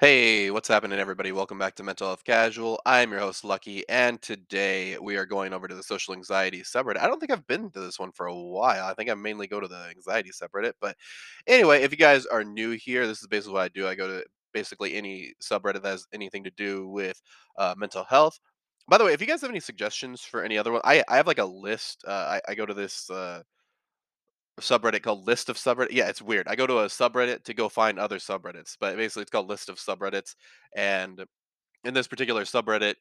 Hey, what's happening, everybody? Welcome back to Mental Health Casual. I'm your host, Lucky, and today we are going over to the social anxiety subreddit. I don't think I've been to this one for a while. I think I mainly go to the anxiety subreddit. But anyway, if you guys are new here, this is basically what I do. I go to basically any subreddit that has anything to do with uh, mental health. By the way, if you guys have any suggestions for any other one, I, I have like a list. Uh, I, I go to this. Uh, subreddit called List of Subreddit. Yeah, it's weird. I go to a subreddit to go find other subreddits, but basically it's called List of Subreddits. And in this particular subreddit,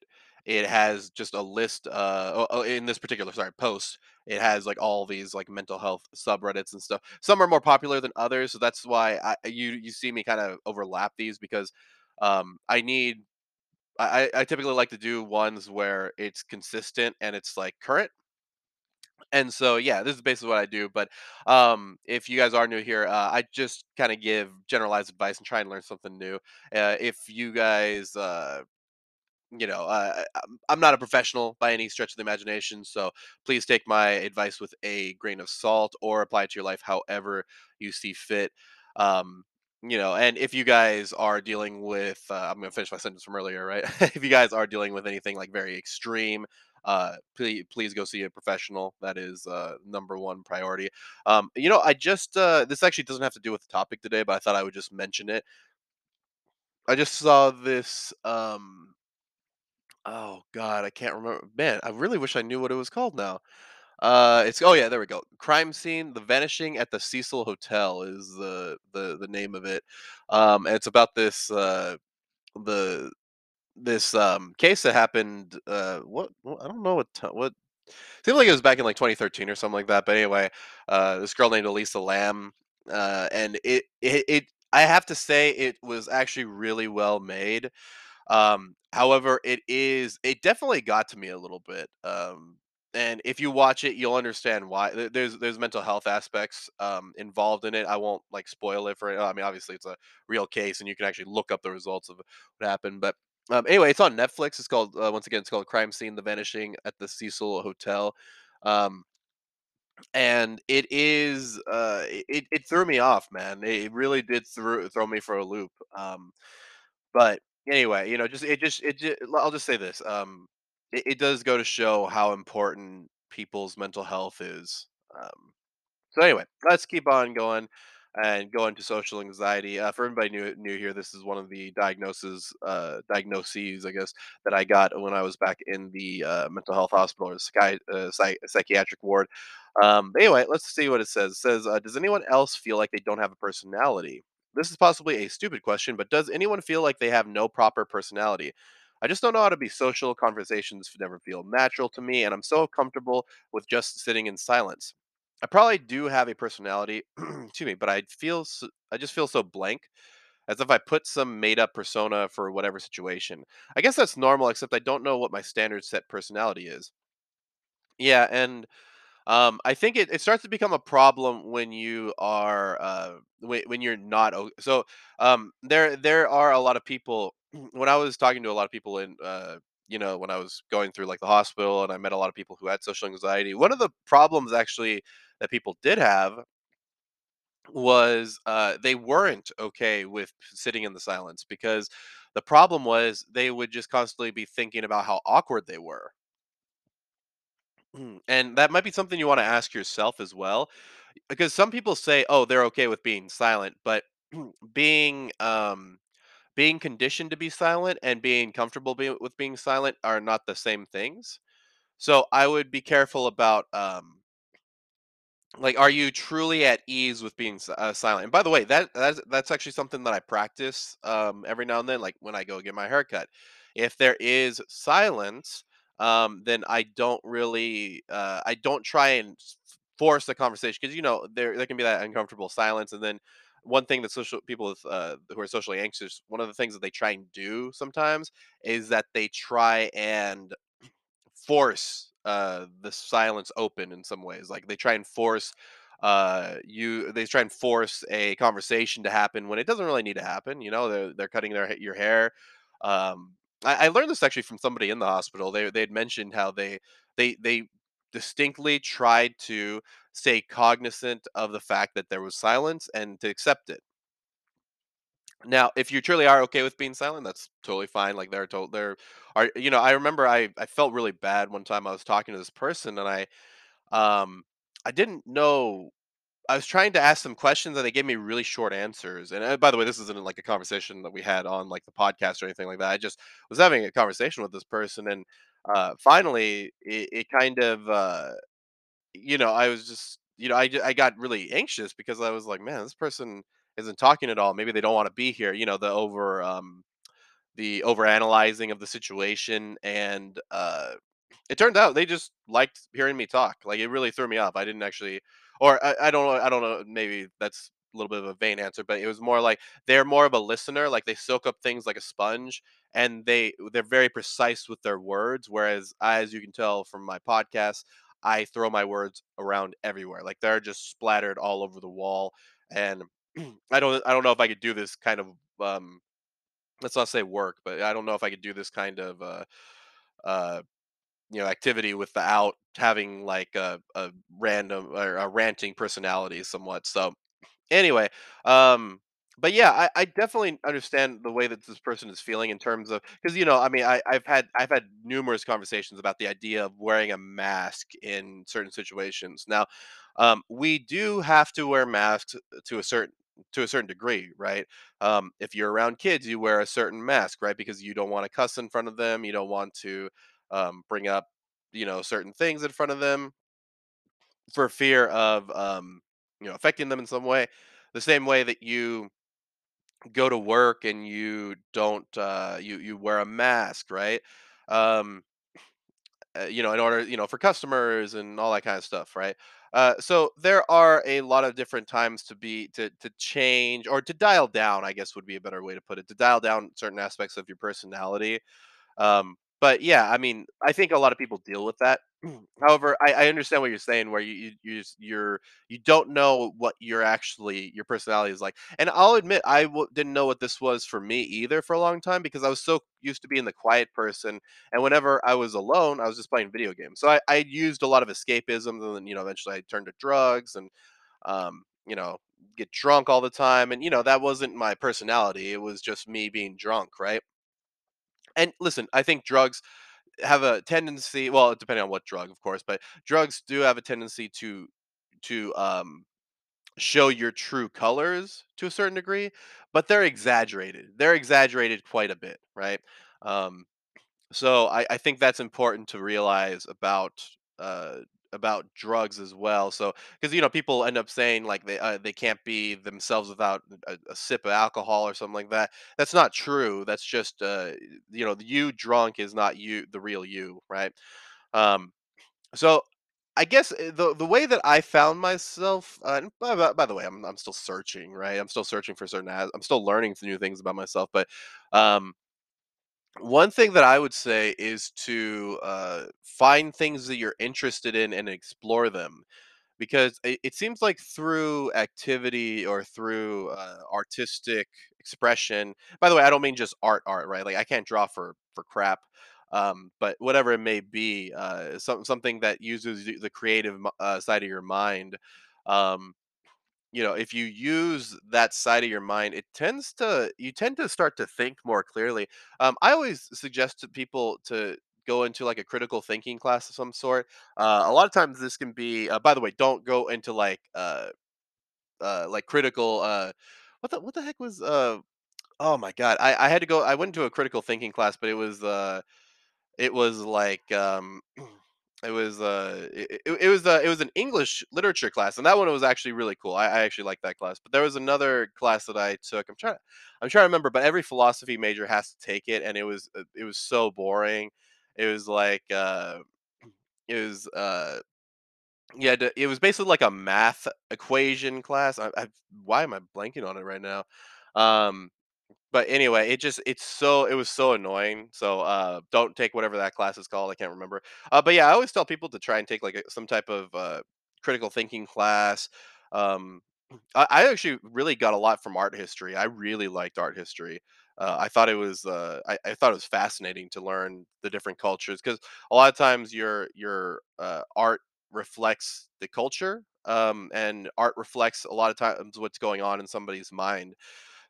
it has just a list. Uh, oh, oh, in this particular sorry post, it has like all these like mental health subreddits and stuff. Some are more popular than others, so that's why I you you see me kind of overlap these because um I need. I, I typically like to do ones where it's consistent and it's like current and so, yeah, this is basically what I do. But um, if you guys are new here, uh, I just kind of give generalized advice and try and learn something new. Uh, if you guys, uh, you know, I'm I'm not a professional by any stretch of the imagination, so please take my advice with a grain of salt or apply it to your life however you see fit. Um, you know, and if you guys are dealing with, uh, I'm going to finish my sentence from earlier, right? if you guys are dealing with anything like very extreme, uh, please, please go see a professional. That is uh, number one priority. Um, you know, I just, uh, this actually doesn't have to do with the topic today, but I thought I would just mention it. I just saw this. Um, Oh god, I can't remember. Man, I really wish I knew what it was called now. Uh, it's oh yeah, there we go. Crime scene: The Vanishing at the Cecil Hotel is the the the name of it. Um, and it's about this uh the this um case that happened. Uh, what, I don't know what ti- what seems like it was back in like 2013 or something like that. But anyway, uh, this girl named Elisa Lam. Uh, and it it it I have to say it was actually really well made um, however, it is it definitely got to me a little bit. Um, and if you watch it, you'll understand why. There- There's there's mental health aspects um, involved in it. I won't like spoil it for. I mean, obviously it's a real case, and you can actually look up the results of what happened. But um, anyway, it's on Netflix. It's called uh, once again, it's called Crime Scene: The Vanishing at the Cecil Hotel. Um, and it is uh, it it threw me off, man. It really did throw throw me for a loop. Um, but anyway, you know, just it just it just, I'll just say this. Um, it, it does go to show how important people's mental health is. Um, so anyway, let's keep on going and go into social anxiety. Uh, for everybody new new here, this is one of the diagnoses uh, diagnoses, I guess, that I got when I was back in the uh, mental health hospital or sky, uh, psych- psychiatric ward. Um, anyway, let's see what it says. It says, uh, "Does anyone else feel like they don't have a personality?" This is possibly a stupid question, but does anyone feel like they have no proper personality? I just don't know how to be social. Conversations never feel natural to me, and I'm so comfortable with just sitting in silence. I probably do have a personality, excuse me, but I feel—I just feel so blank, as if I put some made up persona for whatever situation. I guess that's normal, except I don't know what my standard set personality is. Yeah, and um, I think it, it starts to become a problem when you are uh, when, when you're not so um, there there are a lot of people when I was talking to a lot of people in uh, you know when I was going through like the hospital and I met a lot of people who had social anxiety. One of the problems actually that people did have was uh, they weren't okay with sitting in the silence because the problem was they would just constantly be thinking about how awkward they were. And that might be something you want to ask yourself as well because some people say, "Oh, they're okay with being silent," but being um being conditioned to be silent and being comfortable be- with being silent are not the same things. So I would be careful about um like are you truly at ease with being uh, silent? And by the way, that that's that's actually something that I practice um every now and then like when I go get my haircut. If there is silence, um then I don't really uh I don't try and force the conversation because you know there there can be that uncomfortable silence and then one thing that social people with uh who are socially anxious one of the things that they try and do sometimes is that they try and force uh the silence open in some ways like they try and force uh you they try and force a conversation to happen when it doesn't really need to happen you know they're, they're cutting their your hair um I, I learned this actually from somebody in the hospital they they had mentioned how they they they distinctly tried to stay cognizant of the fact that there was silence and to accept it Now, if you truly are okay with being silent, that's totally fine. Like they're told there are you know, I remember I I felt really bad one time I was talking to this person and I um I didn't know I was trying to ask them questions and they gave me really short answers. And uh, by the way, this isn't like a conversation that we had on like the podcast or anything like that. I just was having a conversation with this person and uh finally it, it kind of uh you know, I was just, you know, I, I got really anxious because I was like, man, this person isn't talking at all. Maybe they don't want to be here. You know, the over, um, the over analyzing of the situation, and uh, it turned out they just liked hearing me talk. Like it really threw me off. I didn't actually, or I, I don't know, I don't know. Maybe that's a little bit of a vain answer, but it was more like they're more of a listener. Like they soak up things like a sponge, and they they're very precise with their words. Whereas, as you can tell from my podcast, I throw my words around everywhere. Like they're just splattered all over the wall, and I don't I don't know if I could do this kind of um let's not say work, but I don't know if I could do this kind of uh uh you know activity without having like a, a random or a ranting personality somewhat. So Anyway, um, but yeah, I, I definitely understand the way that this person is feeling in terms of because you know, I mean, I, I've had I've had numerous conversations about the idea of wearing a mask in certain situations. Now, um, we do have to wear masks to a certain to a certain degree, right? Um, if you're around kids, you wear a certain mask, right? Because you don't want to cuss in front of them, you don't want to um, bring up, you know, certain things in front of them for fear of um, you know affecting them in some way. The same way that you go to work and you don't uh, you you wear a mask, right? Um, uh, you know, in order you know for customers and all that kind of stuff, right? Uh, so there are a lot of different times to be to to change or to dial down. I guess would be a better way to put it. To dial down certain aspects of your personality um, but yeah, I mean, I think a lot of people deal with that. However, I, I understand what you're saying, where you you you just, you're you don't know what you're actually your personality is like. And I'll admit, I w- didn't know what this was for me either for a long time because I was so used to being the quiet person, and whenever I was alone, I was just playing video games. So I, I used a lot of escapism, and then you know, eventually I turned to drugs and um, you know, get drunk all the time, and you know, that wasn't my personality. It was just me being drunk, right? And listen, I think drugs have a tendency well, depending on what drug, of course, but drugs do have a tendency to to um show your true colors to a certain degree, but they're exaggerated. They're exaggerated quite a bit, right? Um so I, I think that's important to realize about uh about drugs as well. So because you know people end up saying like they uh, they can't be themselves without a, a sip of alcohol or something like that. That's not true. That's just uh you know you drunk is not you the real you, right? Um so I guess uh, the the way that I found myself, uh, by, by, by the way, I'm I'm still searching, right? I'm still searching for certain. I'm still learning some new things about myself, but um, one thing that I would say is to uh, find things that you're interested in and explore them because it, seems like through activity or through uh, artistic expression by the way i don't mean just art art right like i can't draw for for crap um, but whatever it may be uh, some, something that uses the the creative uh, side of your mind um, you know, if you use that side of your mind, it tends to you tend to start to think more clearly. Um, I always suggest to people to go into like a critical thinking class of some sort. Uh, a lot of times this can be. Uh, by the way, don't go into like uh, uh, like critical. Uh, what the what the heck was? Uh, oh my god, I I had to go. I went into a critical thinking class, but it was uh it was like, um, it was, uh, it it was, uh, it was an English literature class, and that one was actually really cool. I I actually like that class, but there was another class that I took. I'm trying I'm trying to remember, but every philosophy major has to take it, and it was, uh, it was so boring. It was like, uh, it was, uh, yeah, it was basically like a math equation class. I I why am I blanking on it right now? Um but anyway, it just it's so it was so annoying. So uh don't take whatever that class is called. I can't remember. Uh but yeah, I always tell people to try and take like a, some type of uh critical thinking class. Um I, I actually really got a lot from art history. I really liked art history. Uh, I thought it was uh, I, I thought it was fascinating to learn the different cultures because a lot of times your your uh, art reflects the culture um, and art reflects a lot of times what's going on in somebody's mind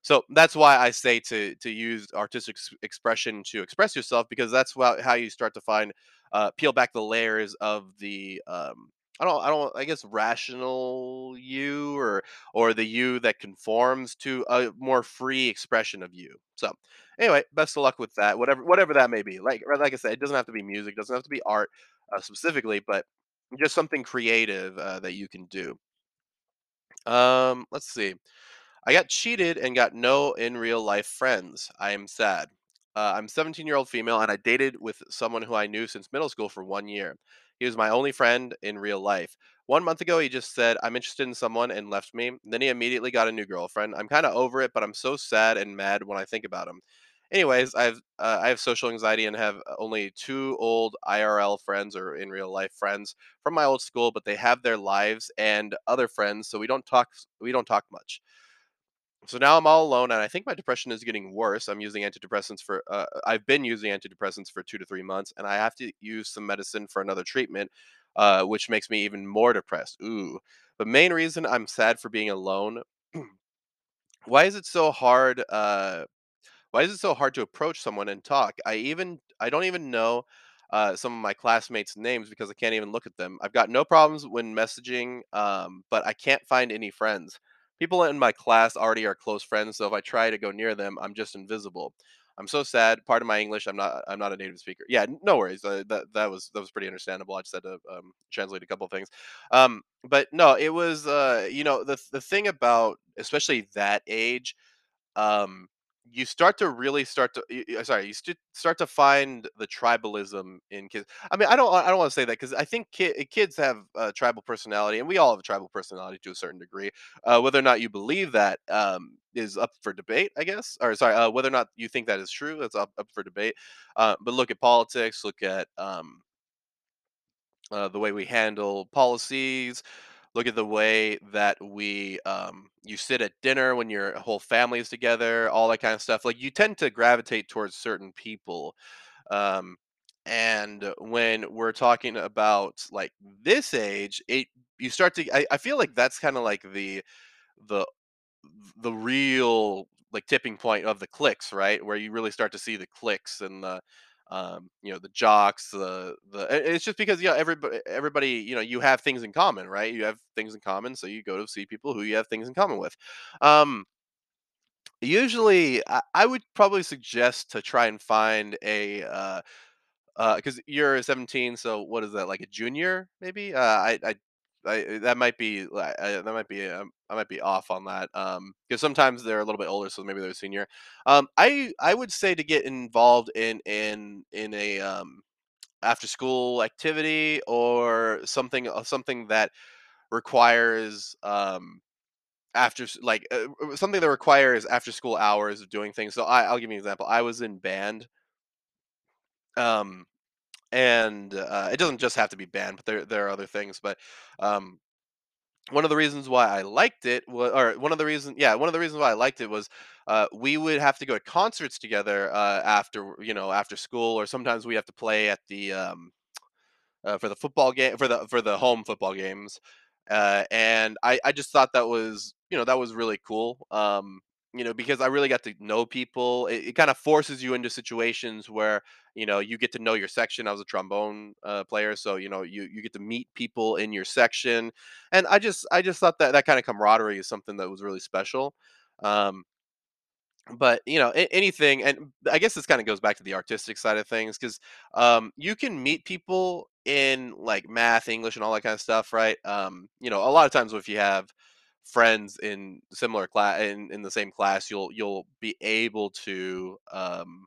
So that's why I say to to use artistic expression to express yourself because that's how you start to find uh, peel back the layers of the um, I don't I don't I guess rational you or or the you that conforms to a more free expression of you. So anyway, best of luck with that. Whatever whatever that may be. Like like I said, it doesn't have to be music, doesn't have to be art uh, specifically, but just something creative uh, that you can do. Um, let's see. I got cheated and got no in real life friends. I am sad. Uh, I'm 17 year old female and I dated with someone who I knew since middle school for one year. He was my only friend in real life. One month ago, he just said, I'm interested in someone and left me. Then he immediately got a new girlfriend. I'm kind of over it, but I'm so sad and mad when I think about him. Anyways, I've uh, I have social anxiety and have only two old IRL friends or in real life friends from my old school, but they have their lives and other friends, so we don't talk we don't talk much. So now I'm all alone, and I think my depression is getting worse. I'm using antidepressants for, uh, I've been using antidepressants for two to three months, and I have to use some medicine for another treatment, uh, which makes me even more depressed. Ooh. The main reason I'm sad for being alone, why is it so hard? Uh, why is it so hard to approach someone and talk? I even I don't even know uh, some of my classmates' names because I can't even look at them. I've got no problems when messaging, um, but I can't find any friends. People in my class already are close friends, so if I try to go near them, I'm just invisible. I'm so sad. Part of my English, I'm not. I'm not a native speaker. Yeah, no worries. Uh, that that was that was pretty understandable. I just had to um, translate a couple things. Um, but no, it was. Uh, you know, the the thing about especially that age um, you start to really start to sorry you st- start to find the tribalism in kids i mean i don't i don't want to say that because i think ki- kids have tribal personality and we all have a tribal personality to a certain degree uh, whether or not you believe that um, is up for debate i guess or sorry uh, whether or not you think that is true that's up, up for debate uh, but look at politics look at um, uh, the way we handle policies look at the way that we um you sit at dinner when your whole family is together all that kind of stuff like you tend to gravitate towards certain people um and when we're talking about like this age it you start to i, I feel like that's kind of like the the the real like tipping point of the clicks, right? Where you really start to see the clicks and the um, you know, the jocks, the the it's just because yeah, everybody everybody, you know, you have things in common, right? You have things in common, so you go to see people who you have things in common with. Um usually I, I would probably suggest to try and find a uh uh, because you're 17, so what is that, like a junior maybe? Uh, I I I that might be li uh, that might be, um, I might be off on that, Um, because sometimes they're a little bit older, so maybe they're senior. Um, I I would say to get involved in in in a, um, after school activity or something uh, something that requires, um, after like, uh, uh, something that requires after school hours of doing things. So I I'll give you an example. I was in band, um and uh, it doesn't just have to be band, but there there are other things. But um, one of the reasons why I liked it was, or one of the reasons, yeah, one of the reasons why I liked it was uh, we would have to go to concerts together uh, after you know after school, or sometimes we have to play at the um, uh, for the football game for the for the home football games, uh, and I I just thought that was you know that was really cool. Um, you know because I really got to know people. It, it kind of forces you into situations where you know you get to know your section. I was a trombone uh, player, so you know you you get to meet people in your section, and I just I just thought that that kind of camaraderie is something that was really special. Um, but you know anything and i guess this kind of goes back to the artistic side of things because um, you can meet people in like math english and all that kind of stuff right um, you know a lot of times if you have friends in similar class in, in the same class you'll you'll be able to um,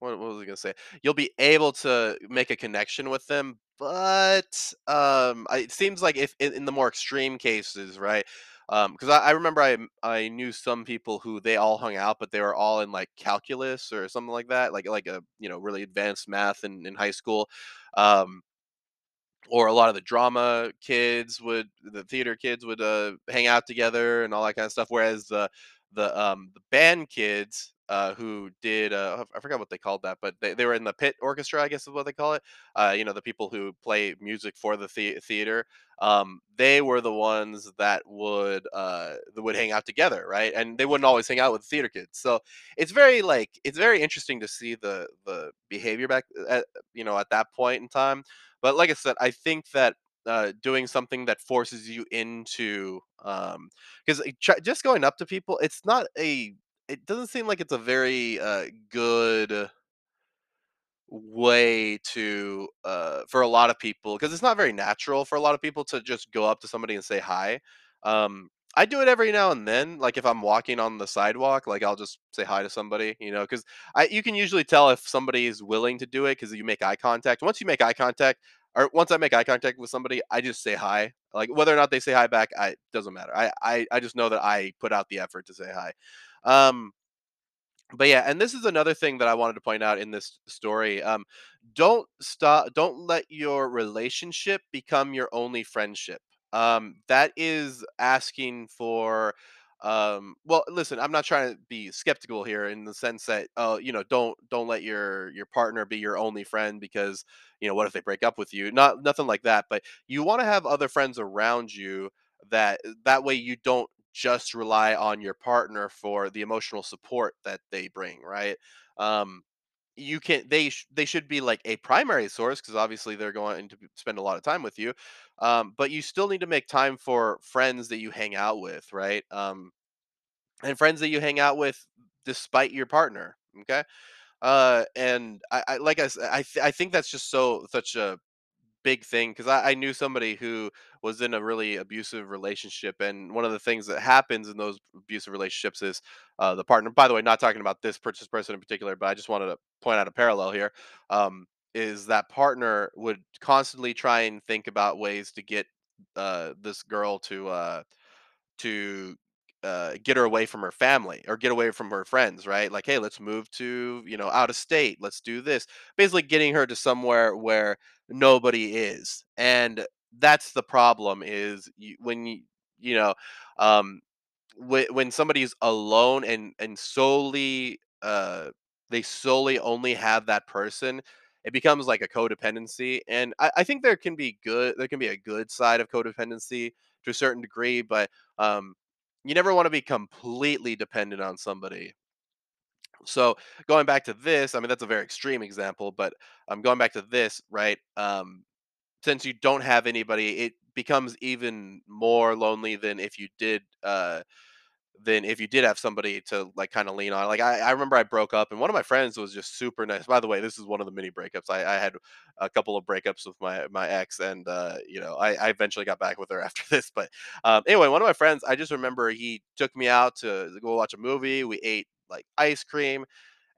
what, what was I gonna say? You'll be able to make a connection with them, but um, it seems like if in, in the more extreme cases, right? um Because I, I remember I I knew some people who they all hung out, but they were all in like calculus or something like that, like like a you know really advanced math in, in high school. Um, or a lot of the drama kids would the theater kids would uh hang out together and all that kind of stuff whereas the the um the band kids uh, who did uh, I forgot what they called that, but they, they were in the pit orchestra, I guess is what they call it. Uh, you know, the people who play music for the, the- theater. Um, they were the ones that would uh, that would hang out together, right? And they wouldn't always hang out with the theater kids. So it's very like it's very interesting to see the the behavior back at you know at that point in time. But like I said, I think that uh, doing something that forces you into um because just going up to people it's not a it doesn't seem like it's a very uh, good way to uh for a lot of people because it's not very natural for a lot of people to just go up to somebody and say hi um i do it every now and then like if i'm walking on the sidewalk like i'll just say hi to somebody you know because i you can usually tell if somebody is willing to do it because you make eye contact once you make eye contact or once i make eye contact with somebody i just say hi like whether or not they say hi back i doesn't matter i i, I just know that i put out the effort to say hi um but yeah, and this is another thing that I wanted to point out in this story. Um, don't stop. Don't let your relationship become your only friendship. Um, that is asking for. Um, well, listen, I'm not trying to be skeptical here in the sense that, oh, you know, don't don't let your your partner be your only friend because you know what if they break up with you? Not nothing like that. But you want to have other friends around you that that way you don't just rely on your partner for the emotional support that they bring, right? Um, you can they they should be like a primary source because obviously they're going to spend a lot of time with you, um, but you still need to make time for friends that you hang out with, right? Um, and friends that you hang out with despite your partner. Okay, uh, and I, I like I th- I think that's just so such a big thing because I, I knew somebody who was in a really abusive relationship and one of the things that happens in those abusive relationships is uh, the partner by the way not talking about this purchase person in particular but i just wanted to point out a parallel here um, is that partner would constantly try and think about ways to get uh, this girl to uh, to uh, get her away from her family or get away from her friends, right? Like, hey, let's move to, you know, out of state. Let's do this. Basically, getting her to somewhere where nobody is. And that's the problem is you, when you, you know, um, when, when somebody's alone and, and solely, uh, they solely only have that person, it becomes like a codependency. And I, I think there can be good, there can be a good side of codependency to a certain degree, but um, you never want to be completely dependent on somebody. So going back to this, I mean that's a very extreme example, but I'm um, going back to this, right? Um, since you don't have anybody, it becomes even more lonely than if you did uh, than if you did have somebody to like kind of lean on. Like I, I remember I broke up and one of my friends was just super nice. By the way, this is one of the many breakups. I, I had a couple of breakups with my my ex and uh, you know, I, I eventually got back with her after this. But um, anyway, one of my friends, I just remember he took me out to go watch a movie. We ate like ice cream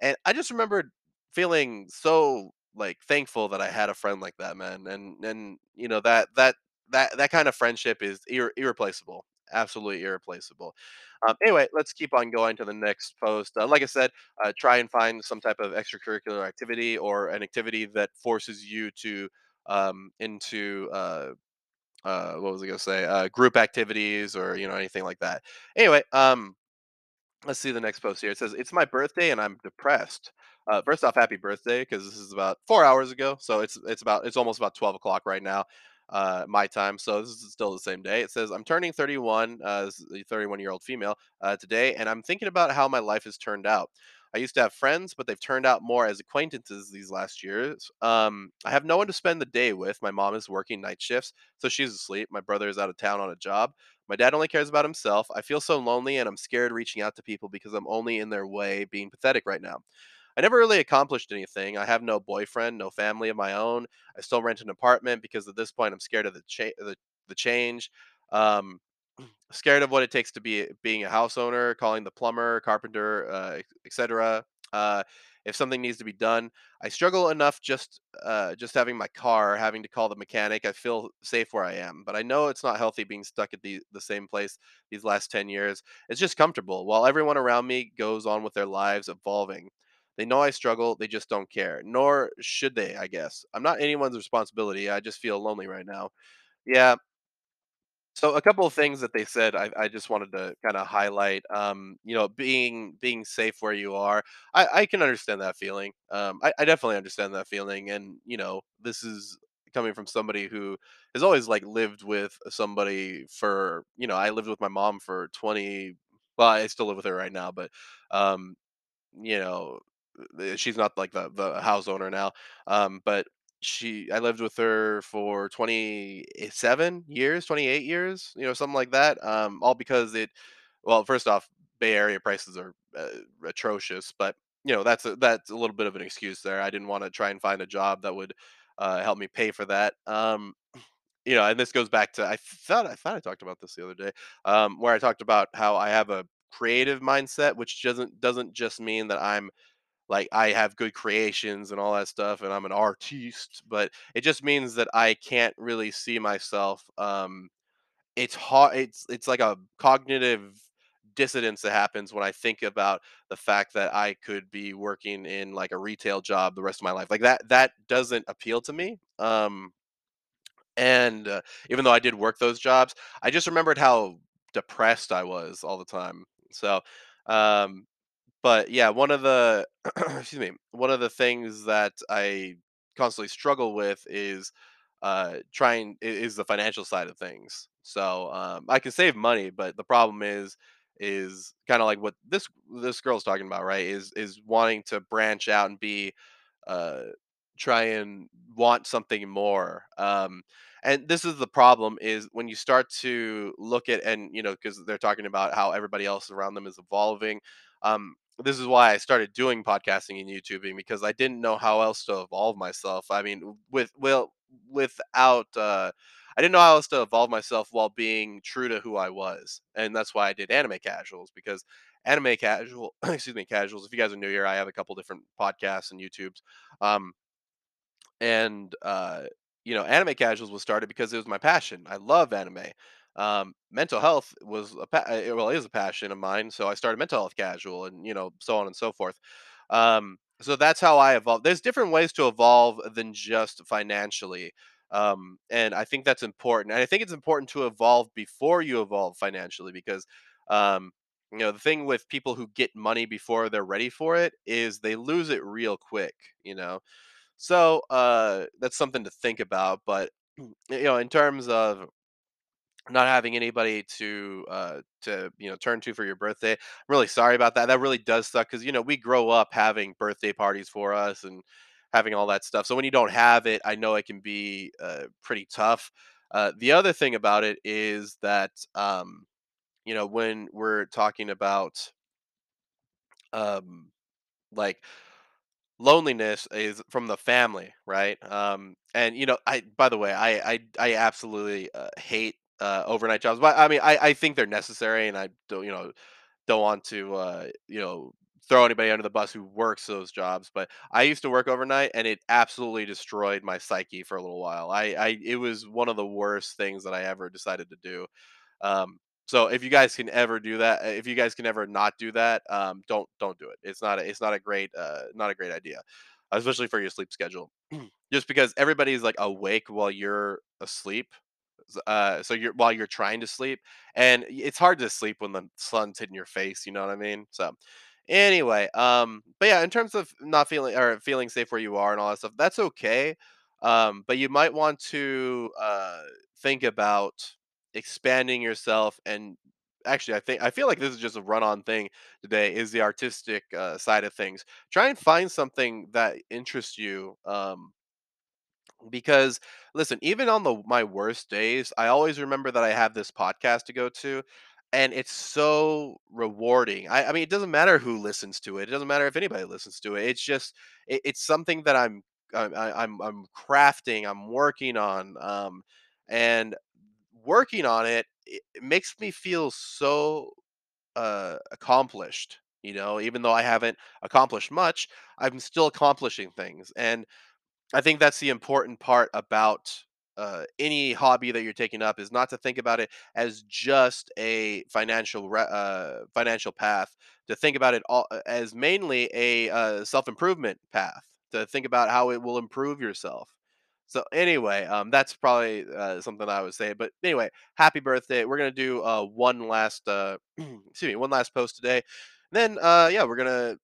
and I just remembered feeling so like thankful that I had a friend like that, man. And and you know that that that that kind of friendship is irre- irreplaceable, absolutely irreplaceable. Um, anyway, let's keep on going to the next post. Uh, like I said, uh, try and find some type of extracurricular activity or an activity that forces you to um, into uh, uh, what was I gonna say? Uh, group activities or you know anything like that. Anyway, um, Let's see the next post here. It says, "It's my birthday and I'm depressed." Uh, first off, happy birthday because this is about four hours ago, so it's it's about it's almost about twelve o'clock right now, uh, my time. So this is still the same day. It says, "I'm turning 31, uh, as a 31 year old female uh, today, and I'm thinking about how my life has turned out. I used to have friends, but they've turned out more as acquaintances these last years. Um, I have no one to spend the day with. My mom is working night shifts, so she's asleep. My brother is out of town on a job." My dad only cares about himself. I feel so lonely and I'm scared reaching out to people because I'm only in their way being pathetic right now. I never really accomplished anything. I have no boyfriend, no family of my own. I still rent an apartment because at this point I'm scared of the cha- the, the change. Um, scared of what it takes to be being a house owner, calling the plumber, carpenter, uh, etc. Uh, if something needs to be done, I struggle enough just uh, just having my car, having to call the mechanic. I feel safe where I am, but I know it's not healthy being stuck at the the same place these last ten years. It's just comfortable while everyone around me goes on with their lives evolving. They know I struggle, they just don't care. Nor should they, I guess. I'm not anyone's responsibility. I just feel lonely right now. Yeah, So a couple of things that they said I, I just wanted to kind of highlight. Um, you know, being being safe where you are. I, I can understand that feeling. Um, I, I definitely understand that feeling. And, you know, this is coming from somebody who has always like lived with somebody for, you know, I lived with my mom for 20 well, I still live with her right now, but um you know, she's not like the the house owner now. Um, but she I lived with her for 27 years, 28 years, you know, something like that. Um, all because it well, first off, Bay Area prices are uh, atrocious, but you know, that's a, that's a little bit of an excuse there. I didn't want to try and find a job that would uh, help me pay for that. Um, you know, and this goes back to I thought I thought I talked about this the other day, um, where I talked about how I have a creative mindset, which doesn't doesn't just mean that I'm like I have good creations and all that stuff, and I'm an artiste, but it just means that I can't really see myself. Um, it's hard. It's it's like a cognitive dissonance that happens when I think about the fact that I could be working in like a retail job the rest of my life. Like that that doesn't appeal to me. Um, and, uh, even though I did work those jobs, I just remembered how depressed I was all the time. So, um, but yeah, one of the excuse me, one of the things that I constantly struggle with is uh trying is the financial side of things. So, um, I can save money, but the problem is is kind of like what this this girl's talking about, right? Is is wanting to branch out and be uh, try and want something more. Um, and this is the problem is when you start to look at and you know because they're talking about how everybody else around them is evolving. Um, this is why I started doing podcasting and YouTubing because I didn't know how else to evolve myself. I mean, with well, without uh, I didn't know how else to evolve myself while being true to who I was, and that's why I did anime casuals because anime casual, excuse me, casuals. If you guys are new here, I have a couple different podcasts and YouTubes um, and uh, you know, anime casuals was started because it was my passion. I love anime. Um, mental health was a pa- uh, well is a passion of mine, so I started mental health casual, and you know, so on and so forth. Um, so that's how I evolved. There's different ways to evolve than just financially. Um, and I think that's important. And I think it's important to evolve before you evolve financially because um, you know, the thing with people who get money before they're ready for it is they lose it real quick, you know. So, uh, that's something to think about, but, you know, in terms of not having anybody to, uh, to, you know, turn to for your birthday, I'm really sorry about that. That really does suck because you know, we grow up having birthday parties for us and having all that stuff. So when you don't have it, I know it can be, uh, pretty tough. Uh, the other thing about it is that, um, you know, when we're talking about, um, like loneliness is from the family, right? Um, and you know, I by the way, I I I absolutely uh, hate uh, overnight jobs, but I mean, I I think they're necessary, and I don't you know don't want to uh, you know throw anybody under the bus who works those jobs. But I used to work overnight, and it absolutely destroyed my psyche for a little while. I I it was one of the worst things that I ever decided to do. Um, so if you guys can ever do that, if you guys can ever not do that, um, don't don't do it. It's not a, it's not a great uh, not a great idea, especially for your sleep schedule. Just because everybody's like awake while you're asleep, uh, so you're while you're trying to sleep, and it's hard to sleep when the sun's hitting your face. You know what I mean? So Anyway, um, but yeah, in terms of not feeling or feeling safe where you are and all that stuff, that's okay. Um, but you might want to uh, think about expanding yourself and actually i think i feel like this is just a run-on thing today is the artistic uh, side of things try and find something that interests you um, because listen, even on the my worst days, I always remember that I have this podcast to go to, and it's so rewarding. I, I mean, it doesn't matter who listens to it. It doesn't matter if anybody listens to it. It's just it, it's something that I'm I'm I- I'm I'm crafting. I'm working on, um, and working on it, it it makes me feel so uh, accomplished. You know, even though I haven't accomplished much, I'm still accomplishing things, and I think that's the important part about uh, any hobby that you're taking up is not to think about it as just a financial re- uh, financial path. To think about it all uh, as mainly a uh, self improvement path. To think about how it will improve yourself. So anyway, um, that's probably uh, something I would say. But anyway, happy birthday! We're gonna do uh, one last, uh, excuse me, one last post today. Then, uh, yeah, we're gonna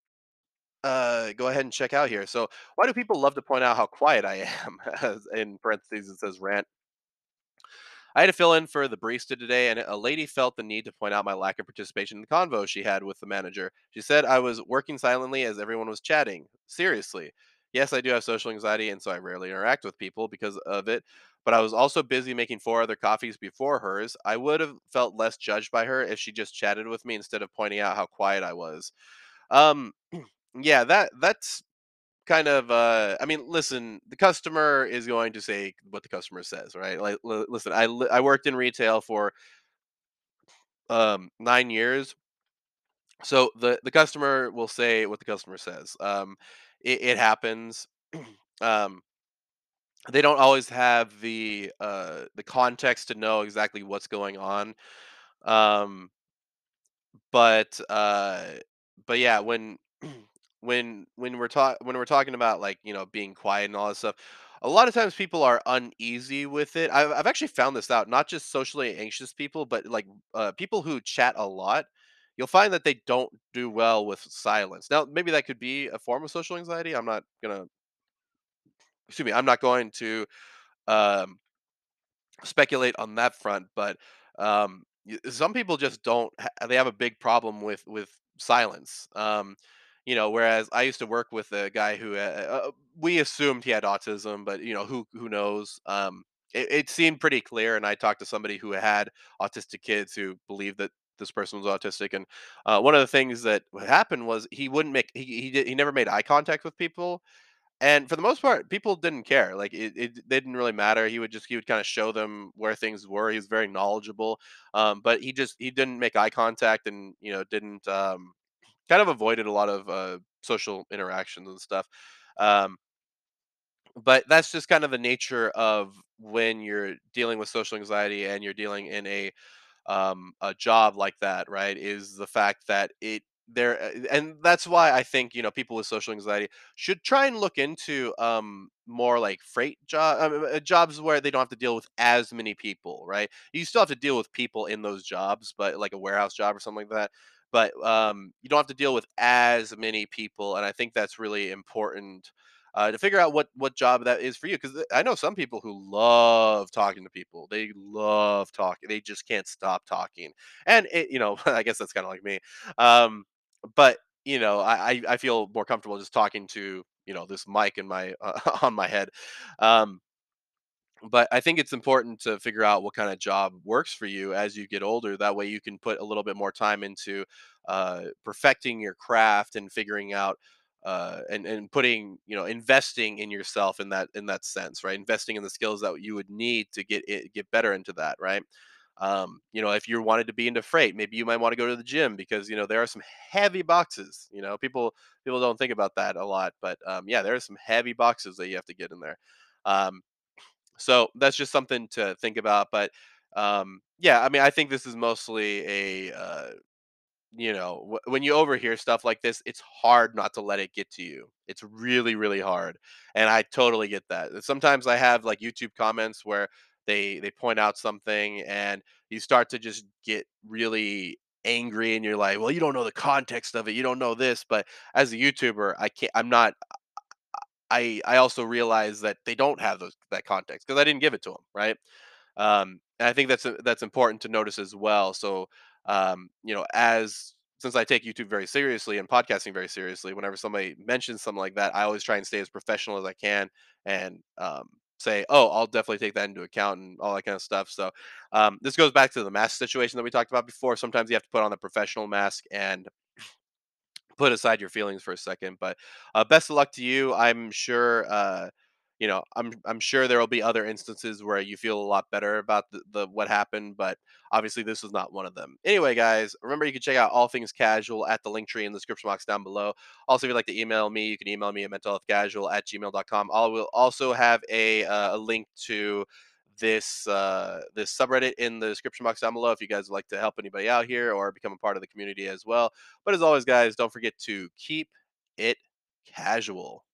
uh, go ahead and check out here. So, why do people love to point out how quiet I am? In parentheses, it says rant. I had to fill in for the barista today, and a lady felt the need to point out my lack of participation in the convo she had with the manager. She said I was working silently as everyone was chatting. Seriously. Yes, I do have social anxiety, and so I rarely interact with people because of it. But I was also busy making four other coffees before hers. I would have felt less judged by her if she just chatted with me instead of pointing out how quiet I was. Um, yeah, that that's kind of uh i mean listen the customer is going to say what the customer says right? Like l- listen i li- i worked in retail for um 9 years. So the the customer will say what the customer says. Um it, it happens. Um they don't always have the uh the context to know exactly what's going on. Um but uh but yeah when when when we're talk when we're talking about like you know being quiet and all that stuff a lot of times people are uneasy with it i've, I've actually found this out not just socially anxious people but like uh, people who chat a lot you'll find that they don't do well with silence now maybe that could be a form of social anxiety i'm not gonna excuse me i'm not going to um speculate on that front, but um, some people just don't. Ha- they have a big problem with with silence. Um, you know, whereas I used to work with a guy who uh, uh, we assumed he had autism, but you know, who who knows? Um, it, it seemed pretty clear, and I talked to somebody who had autistic kids who believed that this person was autistic, and uh, one of the things that happened was he wouldn't make he he, did, he never made eye contact with people and for the most part, people didn't care. Like it, it didn't really matter. He would just he would kind of show them where things were. He was very knowledgeable, um, but he just he didn't make eye contact, and you know didn't um, kind of avoided a lot of uh, social interactions and stuff. Um, but that's just kind of the nature of when you're dealing with social anxiety and you're dealing in a um, a job like that, right, is the fact that it there uh, and that's why I think you know people with social anxiety should try and look into um, more like freight job uh, uh, jobs where they don't have to deal with as many people, right? You still have to deal with people in those jobs, but like a warehouse job or something like that. But um, you don't have to deal with as many people, and I think that's really important uh, to figure out what what job that is for you. Because I know some people who love talking to people. They love talking. They just can't stop talking. And it, you know, I guess that's kind of like me. Um, but you know, I I I feel more comfortable just talking to you know this mic in my uh, on my head. Um, but I think it's important to figure out what kind of job works for you as you get older. That way, you can put a little bit more time into uh, perfecting your craft and figuring out uh, and and putting you know investing in yourself in that in that sense, right? Investing in the skills that you would need to get it, get better into that, right? Um, you know, if you wanted to be into freight, maybe you might want to go to the gym because you know there are some heavy boxes. You know, people people don't think about that a lot, but um, yeah, there are some heavy boxes that you have to get in there. Um, so that's just something to think about. But um, yeah, I mean, I think this is mostly a uh, you know wh- when you overhear stuff like this, it's hard not to let it get to you. It's really really hard, and I totally get that. Sometimes I have like YouTube comments where they they point out something and you start to just get really angry and you're like well you don't know the context of it you don't know this but as a youtuber i can't i'm not i i also realize that they don't have those that context because i didn't give it to them right um, and I think that's a, that's important to notice as well. So, um, you know, as since I take YouTube very seriously and podcasting very seriously, whenever somebody mentions something like that, I always try and stay as professional as I can and um, say, "Oh, I'll definitely take that into account" and all that kind of stuff. So, um, this goes back to the mask situation that we talked about before. Sometimes you have to put on the professional mask and put aside your feelings for a second. But uh, best of luck to you. I'm sure. Uh, you know, I'm I'm sure there will be other instances where you feel a lot better about the, the what happened, but obviously this was not one of them. Anyway, guys, remember you can check out all things casual at the link tree in the description box down below. Also, if you'd like to email me, you can email me at mentalhealthcasual at gmail.com. I will also have a, uh, a link to this uh, this subreddit in the description box down below if you guys would like to help anybody out here or become a part of the community as well. But as always, guys, don't forget to keep it casual.